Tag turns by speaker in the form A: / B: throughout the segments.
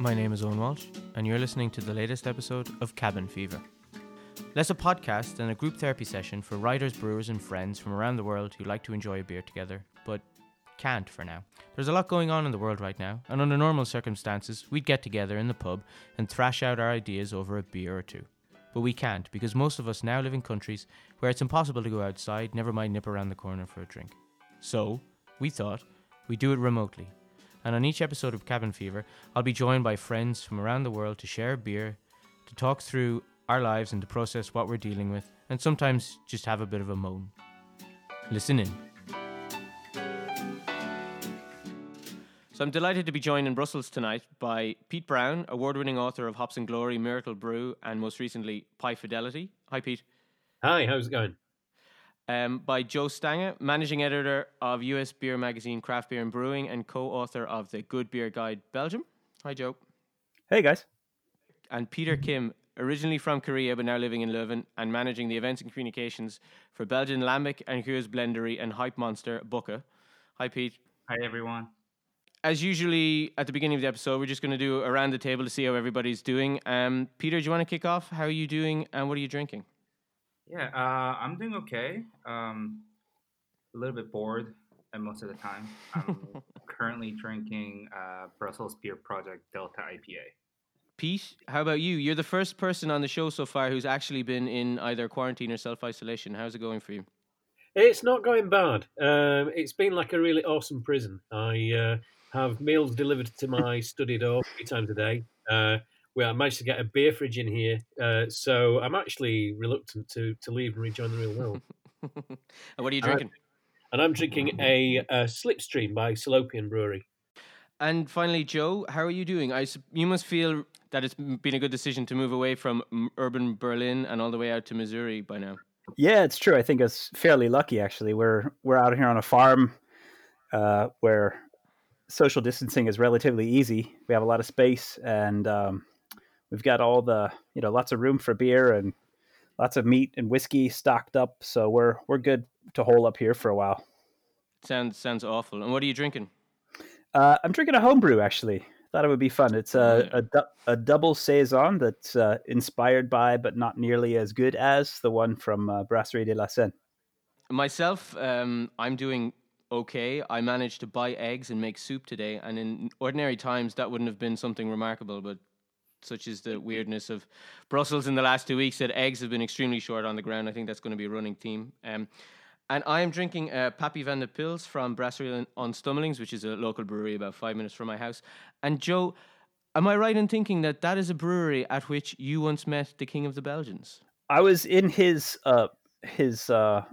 A: My name is Owen Walsh, and you're listening to the latest episode of Cabin Fever. Less a podcast than a group therapy session for writers, brewers, and friends from around the world who like to enjoy a beer together, but can't for now. There's a lot going on in the world right now, and under normal circumstances, we'd get together in the pub and thrash out our ideas over a beer or two. But we can't because most of us now live in countries where it's impossible to go outside, never mind nip around the corner for a drink. So, we thought we'd do it remotely. And on each episode of Cabin Fever, I'll be joined by friends from around the world to share a beer, to talk through our lives and to process what we're dealing with, and sometimes just have a bit of a moan. Listen in. So I'm delighted to be joined in Brussels tonight by Pete Brown, award-winning author of Hops and Glory, Miracle Brew, and most recently Pie Fidelity. Hi, Pete.
B: Hi, how's it going?
A: Um, by Joe Stange, managing editor of US beer magazine Craft Beer and Brewing, and co-author of the Good Beer Guide Belgium. Hi, Joe.
C: Hey, guys.
A: And Peter Kim, originally from Korea but now living in Leuven, and managing the events and communications for Belgian Lambic and Gueuze Blendery and Hype Monster Booker. Hi, Pete.
D: Hi, everyone
A: as usually at the beginning of the episode, we're just going to do around the table to see how everybody's doing. Um, Peter, do you want to kick off? How are you doing, and what are you drinking?
D: Yeah, uh, I'm doing okay. Um, a little bit bored, and most of the time, I'm currently drinking uh, Brussels Beer Project Delta IPA.
A: Pete, how about you? You're the first person on the show so far who's actually been in either quarantine or self isolation. How's it going for you?
B: It's not going bad. Um, it's been like a really awesome prison. I uh, have meals delivered to my study door three times a day. Uh, where I managed to get a beer fridge in here, uh, so I'm actually reluctant to to leave and rejoin the real world.
A: and what are you drinking?
B: and I'm drinking a, a Slipstream by Salopian Brewery.
A: And finally, Joe, how are you doing? I you must feel that it's been a good decision to move away from urban Berlin and all the way out to Missouri by now.
C: Yeah, it's true. I think it's fairly lucky actually. We're we're out here on a farm uh, where social distancing is relatively easy. We have a lot of space, and um, we've got all the you know lots of room for beer and lots of meat and whiskey stocked up. So we're we're good to hole up here for a while.
A: Sounds sounds awful. And what are you drinking?
C: Uh, I'm drinking a homebrew actually. Thought it would be fun. It's a a, a double saison that's uh, inspired by, but not nearly as good as the one from uh, Brasserie de la Seine.
A: Myself, um, I'm doing okay. I managed to buy eggs and make soup today, and in ordinary times that wouldn't have been something remarkable, but such as the weirdness of Brussels in the last two weeks that eggs have been extremely short on the ground. I think that's going to be a running theme. Um, and I am drinking uh, Pappy van de Pils from Brasserie En Stoemelings, which is a local brewery about five minutes from my house. And Joe, am I right in thinking that that is a brewery at which you once met the King of the Belgians?
C: I was in his uh, his uh,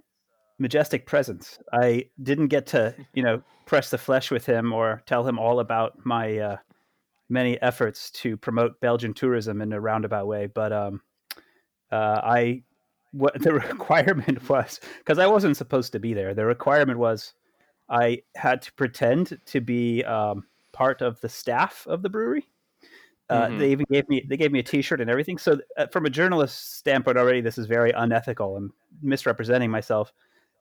C: majestic presence. I didn't get to, you know, press the flesh with him or tell him all about my uh, many efforts to promote Belgian tourism in a roundabout way. But um, uh, I, what the requirement was, because I wasn't supposed to be there. The requirement was I had to pretend to be um, part of the staff of the brewery. Uh, mm-hmm. They even gave me they gave me a T-shirt and everything. So, uh, from a journalist standpoint, already this is very unethical and misrepresenting myself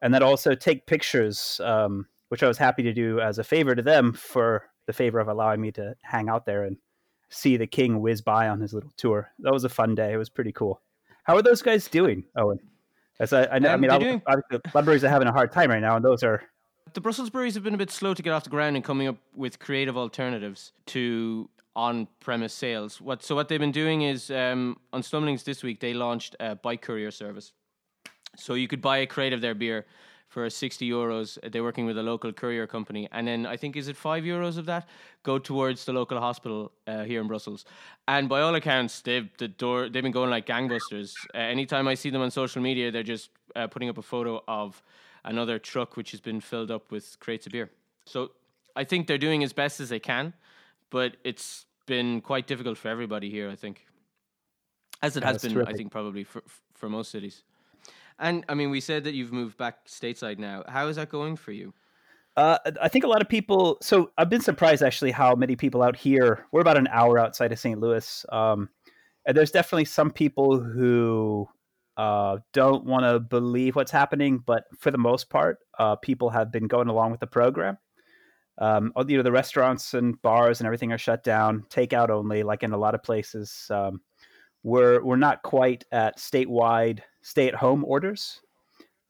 C: and then also take pictures, um, which I was happy to do as a favor to them for the favor of allowing me to hang out there and see the king whiz by on his little tour. That was a fun day. It was pretty cool. How are those guys doing, Owen? As I, I, know, um, I mean, obviously, breweries are having a hard time right now, and those are
A: the Brussels breweries have been a bit slow to get off the ground and coming up with creative alternatives to on-premise sales. What so what they've been doing is um, En Stoemelings this week they launched a bike courier service. So you could buy a crate of their beer for 60 euros. They're working with a local courier company. And then I think, is it five euros of that? Go towards the local hospital uh, here in Brussels. And by all accounts, they've, the door, they've been going like gangbusters. Uh, anytime I see them on social media, they're just uh, putting up a photo of another truck which has been filled up with crates of beer. So I think they're doing as best as they can, but it's been quite difficult for everybody here, I think. As it has been, terrific. I think, probably for, for most cities. And I mean, we said that you've moved back stateside now. How is that going for you?
C: Uh, I think a lot of people. So I've been surprised actually how many people out here. We're about an hour outside of St. Louis, um, and there's definitely some people who uh, don't want to believe what's happening. But for the most part, uh, people have been going along with the program. um, you know, the restaurants and bars and everything are shut down, takeout only, like in a lot of places. Um, we're we're not quite at statewide stay-at-home orders.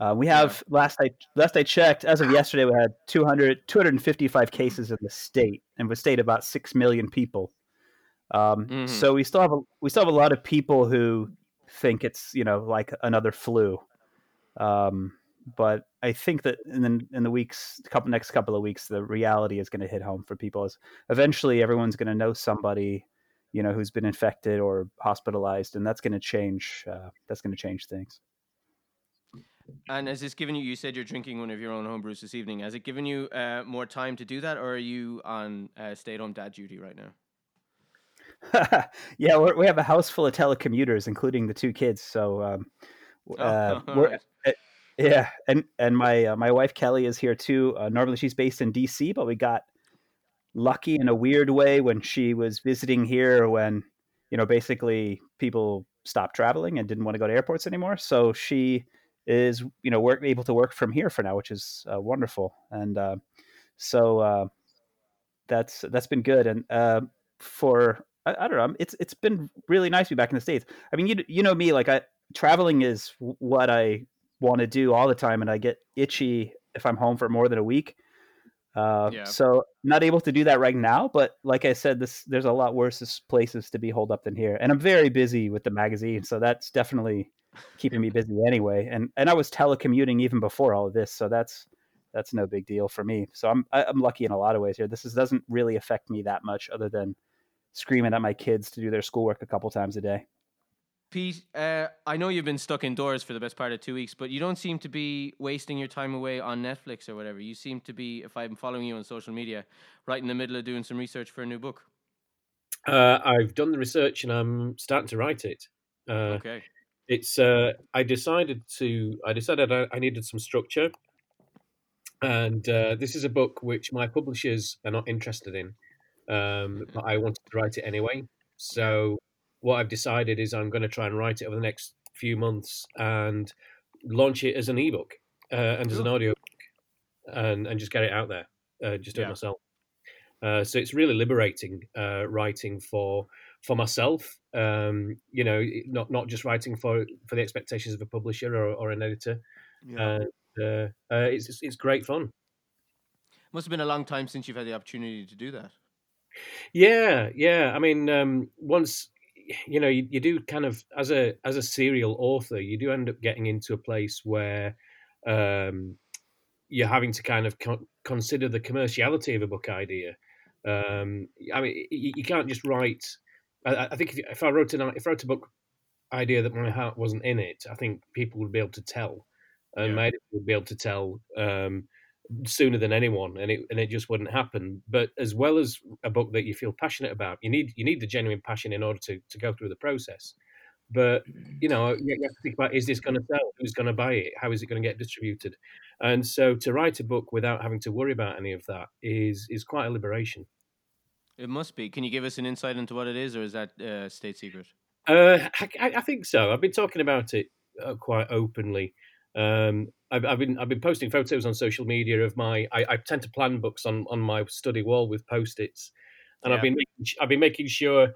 C: Uh, we have yeah. last I last I checked, as of yesterday, we had 200, 255 cases in the state, and we state about six million people. Um, mm-hmm. So we still have a, we still have a lot of people who think it's you know like another flu. Um, but I think that in the, in the weeks, couple next couple of weeks, the reality is going to hit home for people. Is eventually everyone's going to know somebody, you know, who's been infected or hospitalized, and that's going to change. Uh, that's going to change things.
A: And has this given you? You said you're drinking one of your own homebrews this evening. Has it given you uh, more time to do that, or are you on uh, stay-at-home dad duty right
C: now? yeah, we have a house full of telecommuters, including the two kids. So um, oh, uh, we're yeah, and and my uh, my wife Kelly is here too. Uh, normally she's based in D.C., but we got lucky in a weird way when she was visiting here. When you know, basically people stopped traveling and didn't want to go to airports anymore. So she is you know work able to work from here for now, which is uh, wonderful. And uh, so uh, that's that's been good. And uh, for I, I, don't know, it's it's been really nice to be back in the states. I mean, you you know me, like I traveling is what I want to do all the time, and I get itchy if I'm home for more than a week. Uh, yeah. So not able to do that right now, but like I said, this there's a lot worse places to be holed up than here, and I'm very busy with the magazine, so that's definitely keeping me busy anyway. And and I was telecommuting even before all of this, so that's that's no big deal for me. So I'm I'm lucky in a lot of ways here. This is, doesn't really affect me that much, other than screaming at my kids to do their schoolwork a couple times a day.
A: Pete, uh, I know you've been stuck indoors for the best part of two weeks, but you don't seem to be wasting your time away on Netflix or whatever. You seem to be, if I'm following you on social media, right in the middle of doing some research for a new book.
B: Uh, I've done the research and I'm starting to write it. Uh, okay. It's. Uh, I decided to. I decided I, I needed some structure, and uh, this is a book which my publishers are not interested in, um, but I wanted to write it anyway. So what I've decided is I'm going to try and write it over the next few months and launch it as an ebook uh, and as an audio and, and just get it out there, uh, just do yeah. it myself. Uh, so it's really liberating uh, writing for for myself. Um, you know, not not just writing for for the expectations of a publisher or, or an editor. Yeah. Uh, uh, it's it's great fun.
A: Must have been a long time since you've had the opportunity to do that.
B: Yeah, yeah. I mean, um, once you know you, you, do kind of as a as a serial author you do end up getting into a place where um, you're having to kind of co- consider the commerciality of a book idea um, i mean you, you, can't just write i, I think if, if, i wrote an if i wrote a book idea that my heart wasn't in it i think people would be able to tell and yeah. my editor would be able to tell um, sooner than anyone and it and it just wouldn't happen. But as well as a book that you feel passionate about you need you need the genuine passion in order to to go through the process. But you know you have to think about is this going to sell? Who's going to buy it? How is it going to get distributed? And so to write a book without having to worry about any of that is is quite a liberation.
A: It must be. Can you give us an insight into what it is or is that uh, state secret?
B: Uh, I, I, think so. I've been talking about it uh, quite openly um, I've, I've, been I've been posting photos on social media of my. I, I tend to plan books on, on my study wall with post its, and yeah. I've been making, I've been making sure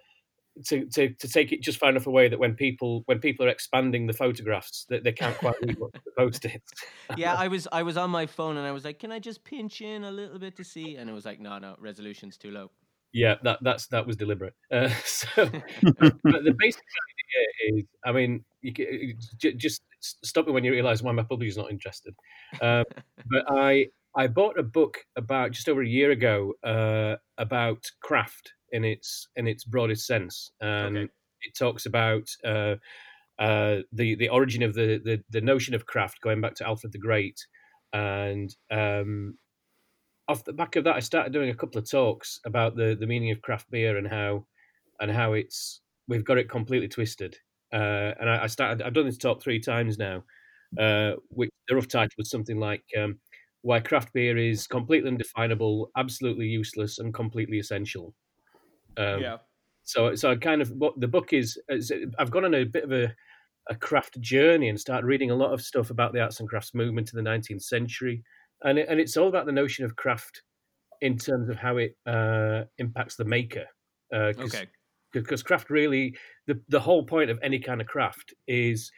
B: to, to, to take it just far enough away that when people when people are expanding the photographs that they can't quite read what the post its.
A: yeah, I was I was on my phone and I was like, can I just pinch in a little bit to see? And it was like, no, no, resolution's too low.
B: Yeah, that that's that was deliberate. Uh, so, but the basic idea is, I mean, you, just stop me when you realise why my publisher's not interested. Um, but I I bought a book about just over a year ago uh, about craft in its in its broadest sense, and okay. it talks about uh, uh, the the origin of the, the, the notion of craft going back to Alfred the Great, and um, off the back of that, I started doing a couple of talks about the the meaning of craft beer and how and how it's we've got it completely twisted uh, and I, I, started. I've done this talk three times now, uh, which the rough title was something like um, "Why Craft Beer is Completely Undefinable, Absolutely Useless, and Completely Essential." Um, yeah. So, so I kind of what the book is. is I've gone on a bit of a, a craft journey and started reading a lot of stuff about the arts and crafts movement in the 19th century, and it, and it's all about the notion of craft in terms of how it uh, impacts the maker. Uh,
A: Okay.
B: Because craft really, the the whole point of any kind of craft is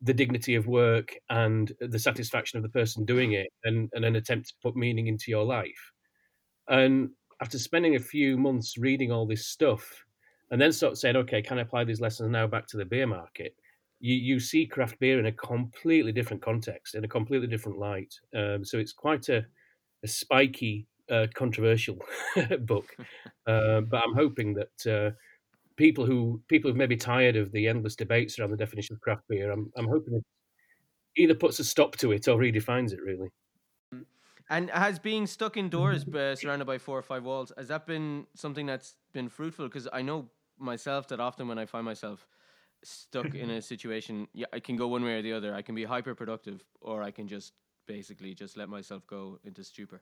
B: the dignity of work and the satisfaction of the person doing it, and, and an attempt to put meaning into your life. And after spending a few months reading all this stuff, and then sort of saying, okay, can I apply these lessons now back to the beer market? You you see craft beer in a completely different context, in a completely different light. Um, so it's quite a, a spiky, uh, controversial book. Uh, but I'm hoping that uh, people who people who may be tired of the endless debates around the definition of craft beer, I'm I'm hoping it either puts a stop to it or redefines it. Really.
A: And has being stuck indoors, uh, surrounded by four or five walls, has that been something that's been fruitful? Because I know myself that often when I find myself stuck in a situation, yeah, I can go one way or the other. I can be hyper productive, or I can just basically just let myself go into stupor.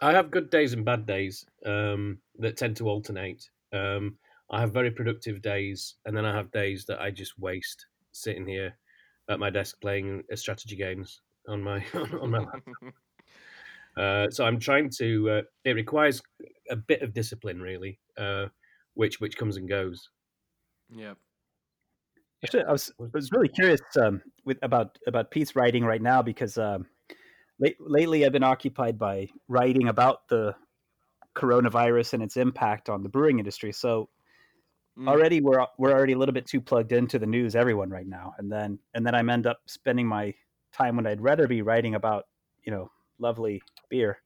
B: I have good days and bad days um, that tend to alternate. Um, I have very productive days, and then I have days that I just waste sitting here at my desk playing uh, strategy games on my on my laptop. Uh, so I'm trying to. Uh, it requires a bit of discipline, really, uh, which which comes and goes.
A: yeah.
C: Actually, I was, I was really curious um, with about about Pete's writing right now because um, late, lately I've been occupied by writing about the coronavirus and its impact on the brewing industry. So
A: Mm.
C: already we're we're already a little bit too plugged into the news, everyone right now, and then and then I'm end up spending my time when I'd rather be writing about you know lovely beer,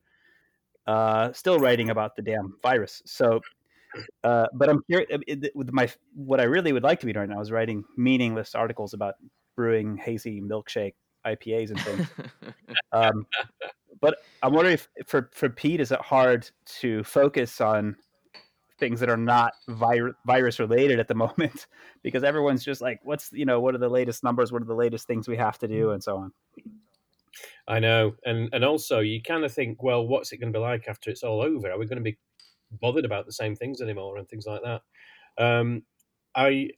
C: uh, still writing about the damn virus. So uh, but I'm curious with my what I really would like to be doing now is writing meaningless articles about brewing hazy milkshake IPAs and things. um, but I'm wondering if for for Pete, is it hard to focus on things that are not vir- virus related at the moment because everyone's just like, what's you know, what are the latest numbers? What are the latest things we have to do, and so on.
B: I know, and and also you kind of think, well, what's it going to be like after it's all over? Are we going to be bothered about the same things anymore and things like that? Um, I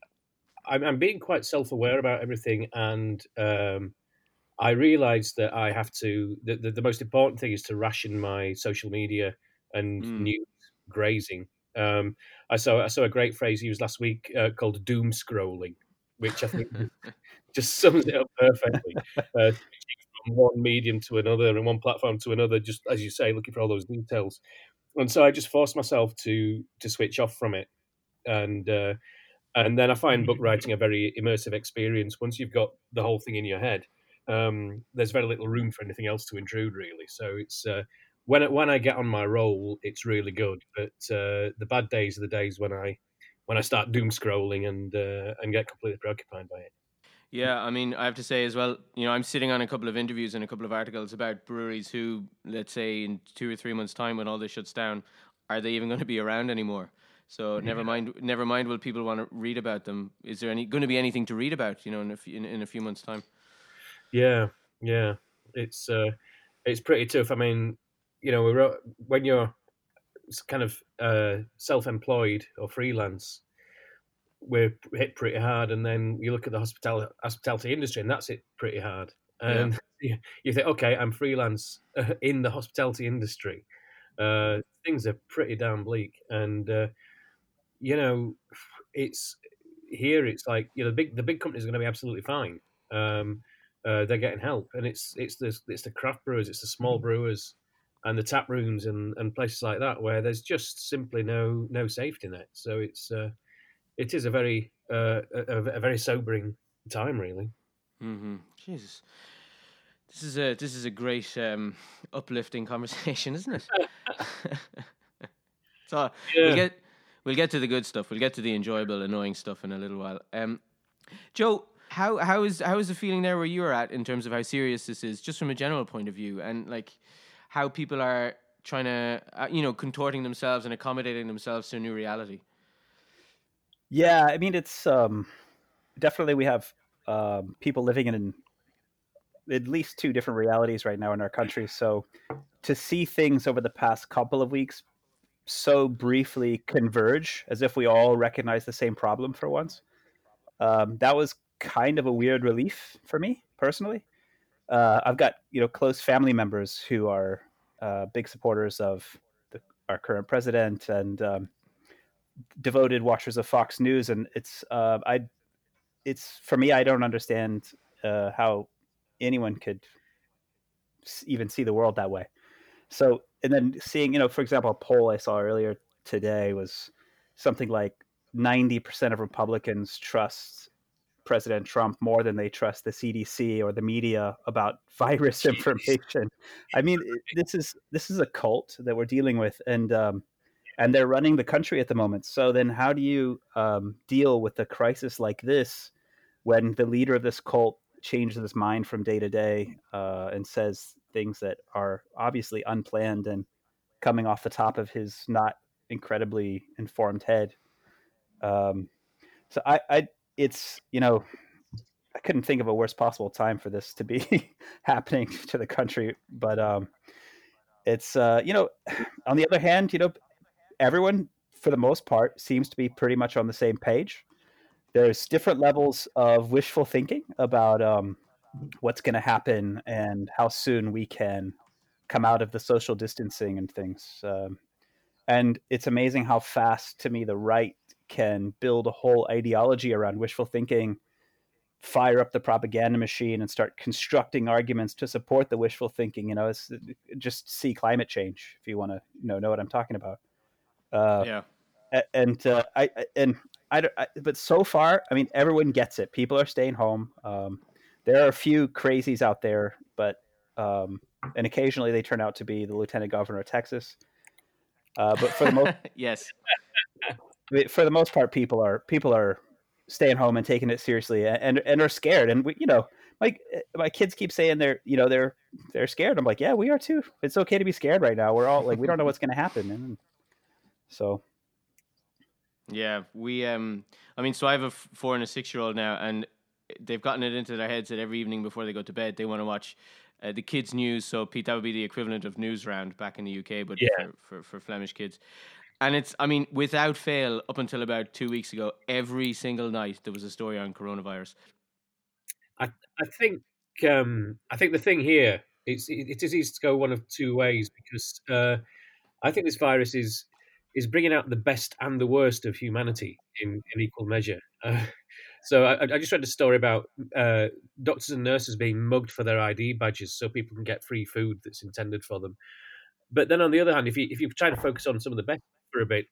B: I'm, I'm being quite self aware about everything, and um, I realise that I have to. The, the, the most important thing is to ration my social media and
A: Mm.
B: news grazing. Um, I saw I saw a great phrase used last week uh, called doom scrolling, which I think just sums it up perfectly. Uh, from one medium to another and one platform to another, just as you say, looking for all those details. And so I just forced myself to to switch off from it, and uh, and then I find book writing a very immersive experience. Once you've got the whole thing in your head, um, there's very little room for anything else to intrude, really. So it's uh, when it, when I get on my roll, it's really good. But uh, the bad days are the days when I when I start doom scrolling and uh, and get completely preoccupied by it.
A: Yeah, I mean, I have to say as well, you know, I'm sitting on a couple of interviews and a couple of articles about breweries who, let's say, in two or three months' time, when all this shuts down, are they even going to be around anymore? So never mind, never mind. Will people want to read about them? Is there any going to be anything to read about? You know, in a few, in, in a few months' time.
B: Yeah, yeah, it's uh, it's pretty tough. I mean, you know, when you're kind of uh, self-employed or freelance, we're hit pretty hard. And then you look at the hospitality hospitality industry, and that's hit pretty hard. And you, you think, okay, I'm freelance in the hospitality industry. Uh, things are pretty damn bleak, and uh, you know, it's here. It's like you know, the big the big companies are going to be absolutely fine. Um, uh, they're getting help, and it's it's the it's the craft brewers, it's the small brewers, and the tap rooms and, and places like that where there's just simply no no safety net. So it's uh, it is a very uh, a, a very sobering time, really.
A: Mm-hmm. Jesus, this is a this is a great um, uplifting conversation, isn't it? so
B: Yeah.
A: we'll get we'll get to the good stuff. We'll get to the enjoyable, annoying stuff in a little while. Um, Joe, how how is how is the feeling there where you're at in terms of how serious this is, just from a general point of view, and like how people are trying to uh, you know contorting themselves and accommodating themselves to a new reality.
C: Yeah, I mean it's um, definitely we have um, people living in at least two different realities right now in our country. So to see things over the past couple of weeks so briefly converge as if we all recognize the same problem for once, um, that was kind of a weird relief for me personally. Uh, I've got you know close family members who are uh, big supporters of the, our current president and um, devoted watchers of Fox News, and it's uh, I, it's for me, I don't understand uh, how anyone could even see the world that way. So, and then seeing, you know, for example, a poll I saw earlier today was something like 90% of Republicans trust President Trump more than they trust the CDC or the media about virus information. I mean, this is this is a cult that we're dealing with, and um, and they're running the country at the moment. So then, how do you um, deal with a crisis like this when the leader of this cult changes his mind from day to day uh, and says things that are obviously unplanned and coming off the top of his not incredibly informed head? Um, so I, I, it's you know, I couldn't think of a worse possible time for this to be happening to the country, but um, it's uh, you know, on the other hand, you know, everyone for the most part seems to be pretty much on the same page. There's different levels of wishful thinking about um, what's going to happen and how soon we can come out of the social distancing and things. Um, and it's amazing how fast, to me, the right can build a whole ideology around wishful thinking, fire up the propaganda machine, and start constructing arguments to support the wishful thinking. You know, it's, just see climate change if you want to you know know what I'm talking about.
A: Uh, yeah.
C: And uh, I and I, I, but so far, I mean, everyone gets it. People are staying home. Um, there are a few crazies out there, but um, and occasionally they turn out to be the lieutenant governor of Texas. Uh, but for the most,
A: yes,
C: for the most part, people are people are staying home and taking it seriously, and and are scared. And we, you know, my my kids keep saying they're you know they're they're scared. I'm like, yeah, we are too. It's okay to be scared right now. We're all like, we don't know what's going to happen, and so.
A: Yeah, we. Um, I mean, so I have a four and a six year old now, and they've gotten it into their heads that every evening before they go to bed, they want to watch uh, the kids' news. So, Pete, that would be the equivalent of Newsround back in the UK, but yeah. for, for, for Flemish kids. And it's, I mean, without fail, up until about two weeks ago, every single night there was a story on coronavirus.
B: I, I think, um, I think the thing here it's it, is easy to go one of two ways because uh, I think this virus is is bringing out the best and the worst of humanity in, in equal measure. Uh, so I, I, just read a story about uh, doctors and nurses being mugged for their ID badges so people can get free food that's intended for them. But then on the other hand, if you if you try to focus on some of the best for a bit,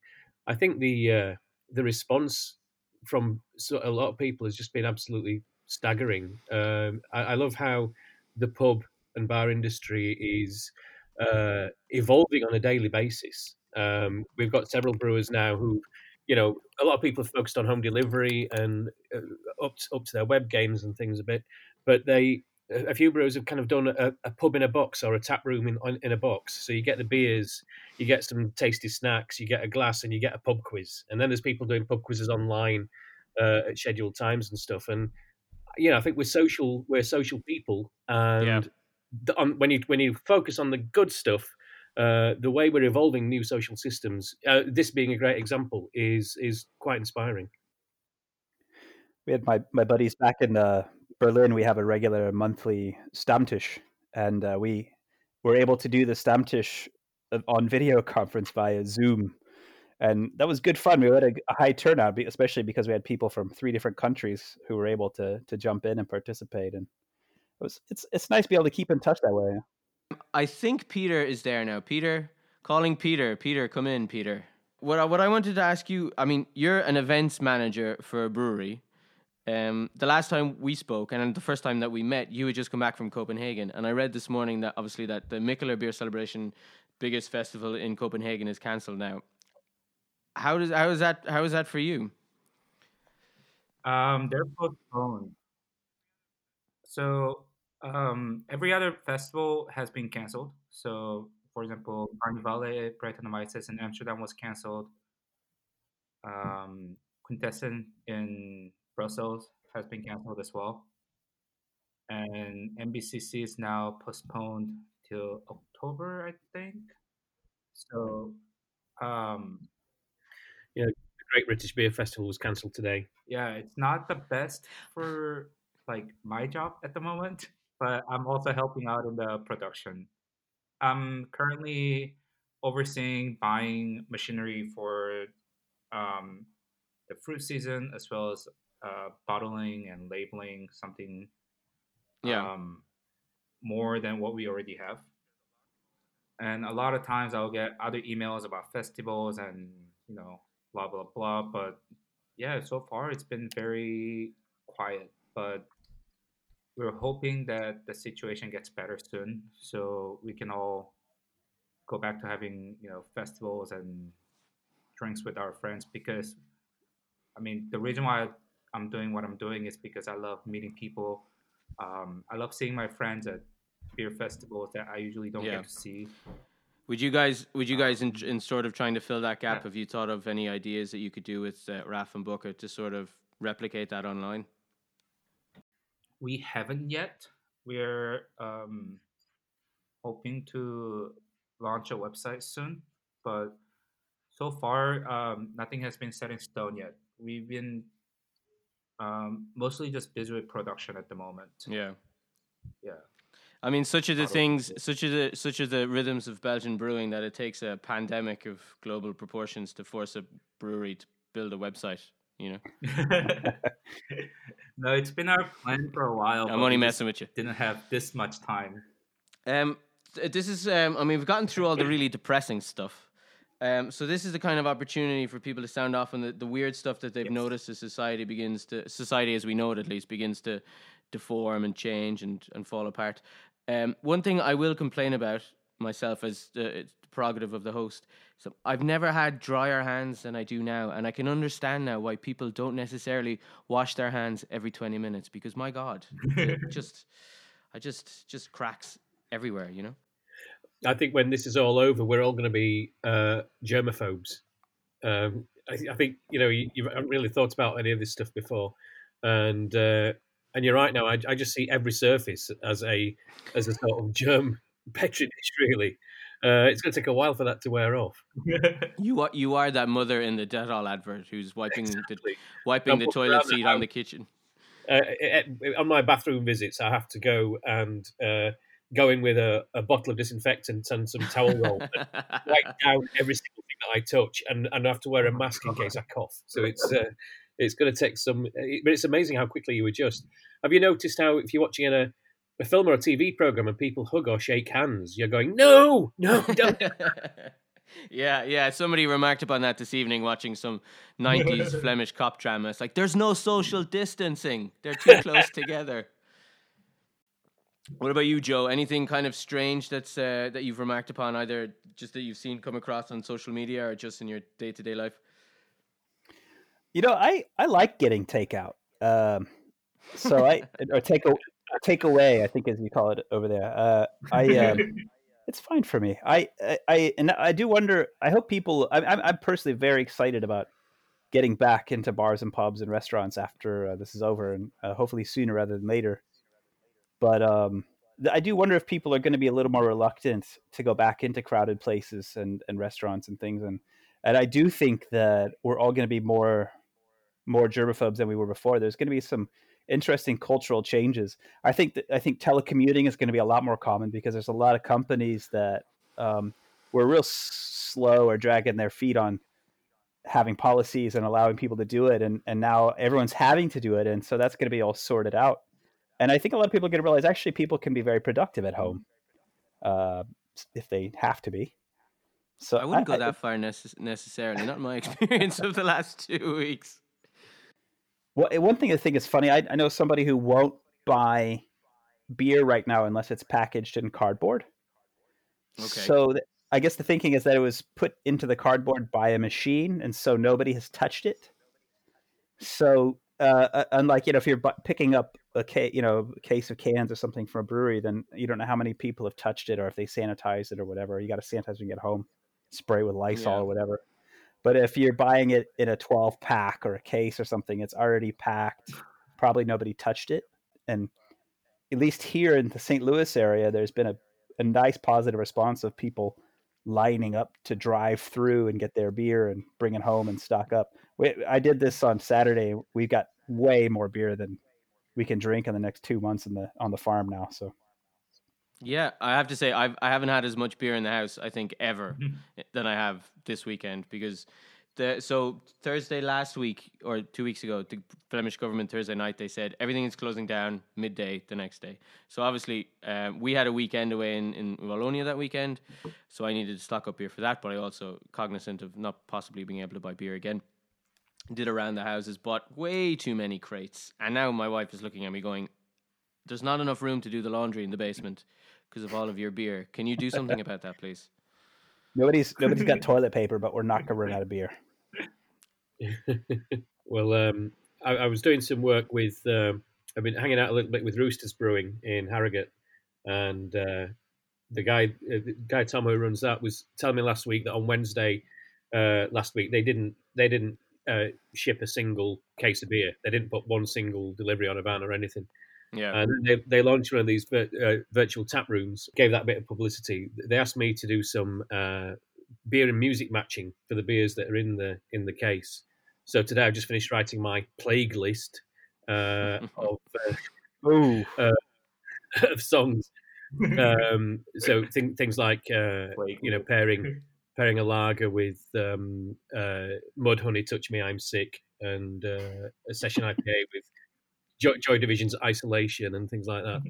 B: I think the uh, the response from a lot of people has just been absolutely staggering. Um, I, I, love how the pub and bar industry is uh, evolving on a daily basis. Um, we've got several brewers now who, you know, a lot of people have focused on home delivery and uh, up to, up to their web games and things a bit, but they a few brewers have kind of done a, a, pub in a box or a tap room in in a box. So you get the beers, you get some tasty snacks, you get a glass, and you get a pub quiz. And then there's people doing pub quizzes online uh, at scheduled times and stuff. And you know, I think we're social. We're social people, and yeah. the, on, when you when you focus on the good stuff, uh, the way we're evolving new social systems, uh, this being a great example, is is quite inspiring.
C: We had my, my buddies back in uh, Berlin. We have a regular monthly Stammtisch, and uh, we were able to do the Stammtisch on video conference via Zoom, and that was good fun. We had a, a high turnout, especially because we had people from three different countries who were able to to jump in and participate, and it was it's it's nice to be able to keep in touch that way.
A: I think Peter is there now. Peter, calling Peter. Peter, come in, Peter. What I, what I wanted to ask you, I mean, you're an events manager for a brewery. Um, the last time we spoke, and the first time that we met, you had just come back from Copenhagen, and I read this morning that obviously that the Mikkeller Beer Celebration, biggest festival in Copenhagen, is cancelled now. How does how is that how is that for you?
D: Um, they're postponed. So um, every other festival has been canceled. So, for example, Carnivale Brettanomyces in Amsterdam was canceled. Um, Quintessent in Brussels has been canceled as well. And MBCC is now postponed till October, I think. So, um,
B: yeah, the Great British Beer Festival was cancelled today.
D: Yeah, it's not the best for like my job at the moment but I'm also helping out in the production. I'm currently overseeing buying machinery for um, the fruit season as well as uh, bottling and labeling something
A: Yeah.
D: um, more than what we already have. And a lot of times I'll get other emails about festivals and you know blah blah blah. But yeah, so far it's been very quiet. But we're hoping that the situation gets better soon, so we can all go back to having you know festivals and drinks with our friends. Because I mean, the reason why I'm doing what I'm doing is because I love meeting people. Um, I love seeing my friends at beer festivals that I usually don't
A: Yeah.
D: get to see.
A: Would you guys, would you guys, in, in sort of trying to fill that gap, have you thought of any ideas that you could do with uh, Raf and Booker to sort of replicate that online?
D: We haven't yet. We're um, hoping to launch a website soon, but so far um, nothing has been set in stone yet. We've been um, mostly just busy with production at the moment.
A: Yeah.
D: Yeah.
A: I mean, such are the things, such are the such are the rhythms of Belgian brewing that it takes a pandemic of global proportions to force a brewery to build a website. You know,
D: no, it's been our plan for a while.
A: I'm only messing with you.
D: Didn't have this much time.
A: Um, this is, um, I mean, we've gotten through all the really depressing stuff. Um, so this is the kind of opportunity for people to sound off on the, the weird stuff that they've
D: Yes.
A: noticed as society begins to, society as we know it at least, begins to deform and change and, and fall apart. Um, one thing I will complain about myself as the, the prerogative of the host. So I've never had drier hands than I do now, and I can understand now why people don't necessarily wash their hands every twenty minutes because my God, it just, I just, just cracks everywhere, you know.
B: I think when this is all over, we're all going to be uh, germaphobes. Um, I, I think you know you, you haven't really thought about any of this stuff before, and uh, and you're right. Now I, I just see every surface as a as a sort of germ petri dish. Really, uh, it's going to take a while for that to wear off.
A: You are you are that mother in the Dettol advert who's wiping the wiping
B: I'm
A: the toilet
B: around the
A: seat on the kitchen.
B: uh, eh, on my bathroom visits, I have to go and uh, go in with a, a bottle of disinfectant and some towel roll, and wipe down every single thing that I touch, and, and I have to wear a mask in case I cough. So it's uh, it's going to take some, but it's amazing how quickly you adjust. Have you noticed how if you're watching a a film or a TV program and people hug or shake hands, you're going, no, no, don't.
A: yeah, yeah. Somebody remarked upon that this evening watching some '90s Flemish cop drama. It's like there's no social distancing; they're too close together. What about you, Joe? Anything kind of strange that's uh, that you've remarked upon, either just that you've seen come across on social media or just in your day to day life?
C: You know, I I like getting takeout. Um, so I or take a take away, I think as you call it over there. Uh, I um, it's fine for me. I, I I and I do wonder. I hope people. I, I'm I'm personally very excited about getting back into bars and pubs and restaurants after uh, this is over, and uh, hopefully sooner rather than later. But um, I do wonder if people are going to be a little more reluctant to go back into crowded places and, and restaurants and things, and and I do think that we're all going to be more more germaphobes than we were before. There's going to be some interesting cultural changes. I think that I think telecommuting is going to be a lot more common because there's a lot of companies that um, were real slow or dragging their feet on having policies and allowing people to do it, and and now everyone's having to do it, and so that's going to be all sorted out. And I think a lot of people are going to realize actually people can be very productive at home uh, if they have to be. So
A: I wouldn't go that far necess- necessarily. Not my experience of the last two weeks.
C: Well, eh, one thing I think is funny. I, I know somebody who won't buy beer right now unless it's packaged in cardboard.
A: Okay.
C: So th- I guess the thinking is that it was put into the cardboard by a machine, and so nobody has touched it. So uh, uh, unlike you know, if you're bu- picking up a ca- you know a case of cans or something from a brewery, then you don't know how many people have touched it or if they sanitize it or whatever. You got to sanitize when you get home, spray with Lysol
A: Yeah.
C: or whatever. But if you're buying it in a 12 pack or a case or something, it's already packed. Probably nobody touched it. And at least here in the St. Louis area, there's been a, a nice positive response of people lining up to drive through and get their beer and bring it home and stock up. We, I did this on Saturday. We got way more beer than we can drink in the next two months in the on the farm now. So
A: Yeah, I have to say I've I haven't had as much beer in the house I think ever than I have this weekend because the so Thursday last week or two weeks ago the Flemish government Thursday night they said everything is closing down midday the next day. So obviously um, we had a weekend away in in Wallonia that weekend, so I needed to stock up beer for that. But I also cognizant of not possibly being able to buy beer again. Did around the houses, bought way too many crates, and now my wife is looking at me going, "There's not enough room to do the laundry in the basement." because of all of your beer. Can you do something about that, please?
C: Nobody's nobody's got toilet paper, but we're not gonna run out of beer.
B: well, um, I, I, was doing some work with. Um, I've been hanging out a little bit with Roosters Brewing in Harrogate, and uh, the guy, uh, the guy Tom who runs that, was telling me last week that on Wednesday, uh, last week they didn't they didn't uh, ship a single case of beer. They didn't put one single delivery on a van or anything.
A: Yeah.
B: And they, they launched one of these vir- uh, virtual tap rooms, gave that bit of publicity. They asked me to do some uh, beer and music matching for the beers that are in the in the case. So today I've just finished writing my plague list uh, of, uh, uh, of songs. Um, so th- things like uh, you know pairing pairing a lager with um, Mudhoney, Touch Me, I'm Sick, and a session IPA with Joy, Joy Division's isolation and things like that.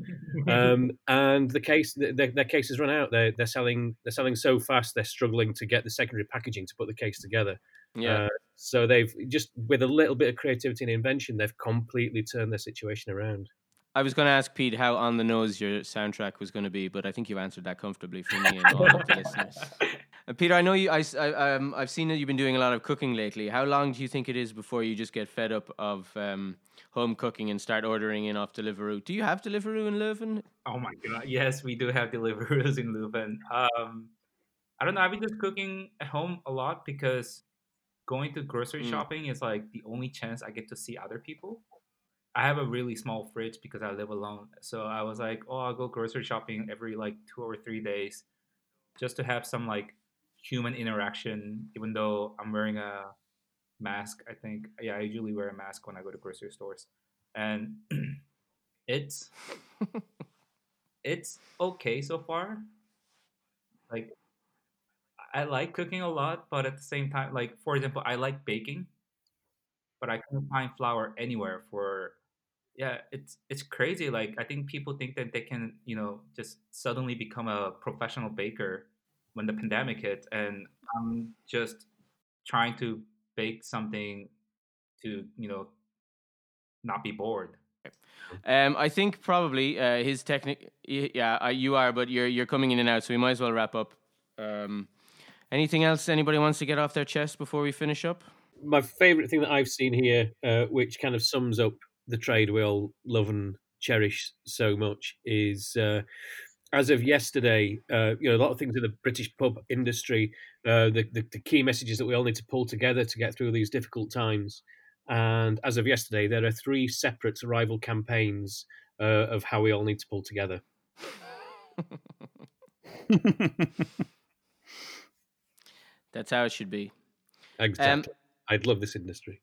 B: Um, and the case, their, their case has run out. They're they're selling they're selling so fast. They're struggling to get the secondary packaging to put the case together.
A: Yeah. Uh,
B: so they've just with a little bit of creativity and invention, they've completely turned their situation around.
A: I was going to ask Pete how on the nose your soundtrack was going to be, but I think you've answered that comfortably for me and all of the listeners. Uh, Peter, I know you. I, I, um, I've seen that you've been doing a lot of cooking lately. How long do you think it is before you just get fed up of um, home cooking and start ordering in off Deliveroo? Do you have Deliveroo in Leuven?
D: Oh my god, yes, we do have Deliveroos in Leuven. Um, I don't know. I've been just cooking at home a lot because going to grocery mm. shopping is like the only chance I get to see other people. I have a really small fridge because I live alone. So I was like, oh, I'll go grocery shopping every like two or three days just to have some like human interaction, even though I'm wearing a mask. I think, yeah, I usually wear a mask when I go to grocery stores. And it's it's okay so far. Like I like cooking a lot, but at the same time, like for example, I like baking, but I can't find flour anywhere for yeah, it's it's crazy. Like I think people think that they can, you know, just suddenly become a professional baker when the pandemic hit, and I'm just trying to bake something to, you know, not be bored.
A: Um, I think probably uh, his technique. Yeah, you are, but you're you're coming in and out, so we might as well wrap up. Um, anything else anybody wants to get off their chest before we finish up?
B: My favorite thing that I've seen here, uh, which kind of sums up the trade we all love and cherish so much is uh, as of yesterday, uh, you know, a lot of things in the British pub industry, uh, the, the, the, key messages that we all need to pull together to get through these difficult times. And as of yesterday, there are three separate rival campaigns uh, of how we all need to pull together.
A: That's how it should be.
B: Exactly. Um, I'd love this industry.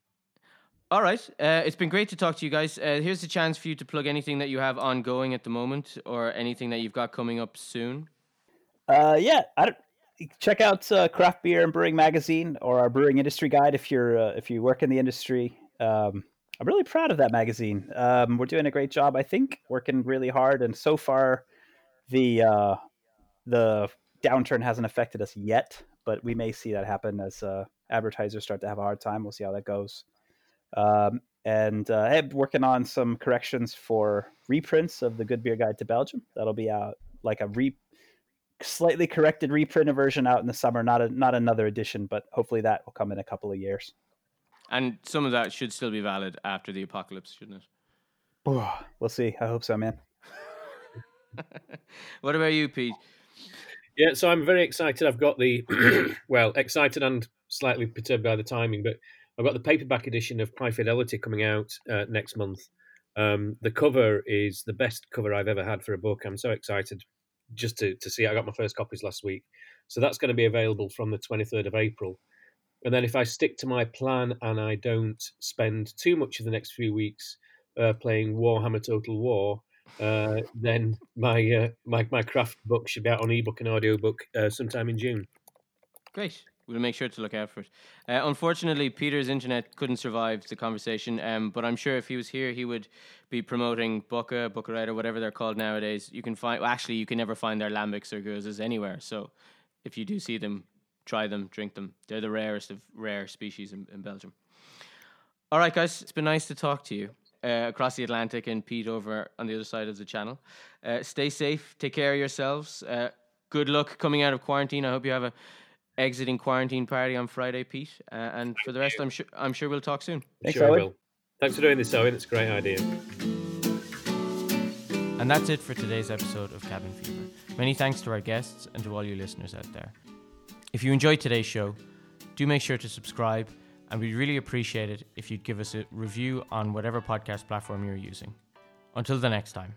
A: All right. Uh, it's been great to talk to you guys. Uh, here's a chance for you to plug anything that you have ongoing at the moment or anything that you've got coming up soon.
C: Uh, yeah. check out uh, Craft Beer and Brewing Magazine or our Brewing Industry Guide if you're uh, if you work in the industry. Um, I'm really proud of that magazine. Um, we're doing a great job, I think, working really hard, and so far, the uh, the downturn hasn't affected us yet. But we may see that happen as advertisers start to have a hard time. We'll see how that goes. Um, and uh, I'm working on some corrections for reprints of the Good Beer Guide to Belgium. That'll be out like a re slightly corrected reprinted version out in the summer. Not a not another edition, but hopefully that will come in a couple of years.
A: And some of that should still be valid after the apocalypse, shouldn't it?
C: we'll see. I hope so, man.
A: what about you, Pete?
B: Yeah, so I'm very excited. I've got the well, excited and slightly perturbed by the timing, but I've got the paperback edition of Pie Fidelity coming out uh, next month. Um, the cover is the best cover I've ever had for a book. I'm so excited just to, to see. I got my first copies last week. So that's going to be available from the 23rd of April. And then if I stick to my plan and I don't spend too much of the next few weeks uh, playing Warhammer Total War, uh, then my, uh, my my craft book should be out on ebook and audiobook uh, sometime in June.
A: Great. We'll make sure to look out for it. Uh, unfortunately, Peter's internet couldn't survive the conversation, um, but I'm sure if he was here, he would be promoting Bucca, or whatever they're called nowadays. You can find, well, actually, you can never find their lambics or gueuzes anywhere. So if you do see them, try them, drink them. They're the rarest of rare species in, in Belgium. All right, guys, it's been nice to talk to you. Uh, across the Atlantic and Pete over on the other side of the channel. Uh, stay safe, take care of yourselves. Uh, good luck coming out of quarantine. I hope you have a exiting quarantine party on Friday, Pete. Uh, and for the rest, I'm sure I'm sure we'll talk soon.
C: Thanks,
B: sure I
C: Owen.
B: will. Thanks for doing this, Owen. It's a great idea.
A: And that's it for today's episode of Cabin Fever. Many thanks to our guests and to all you listeners out there. If you enjoyed today's show, do make sure to subscribe, and we'd really appreciate it if you'd give us a review on whatever podcast platform you're using. Until the next time.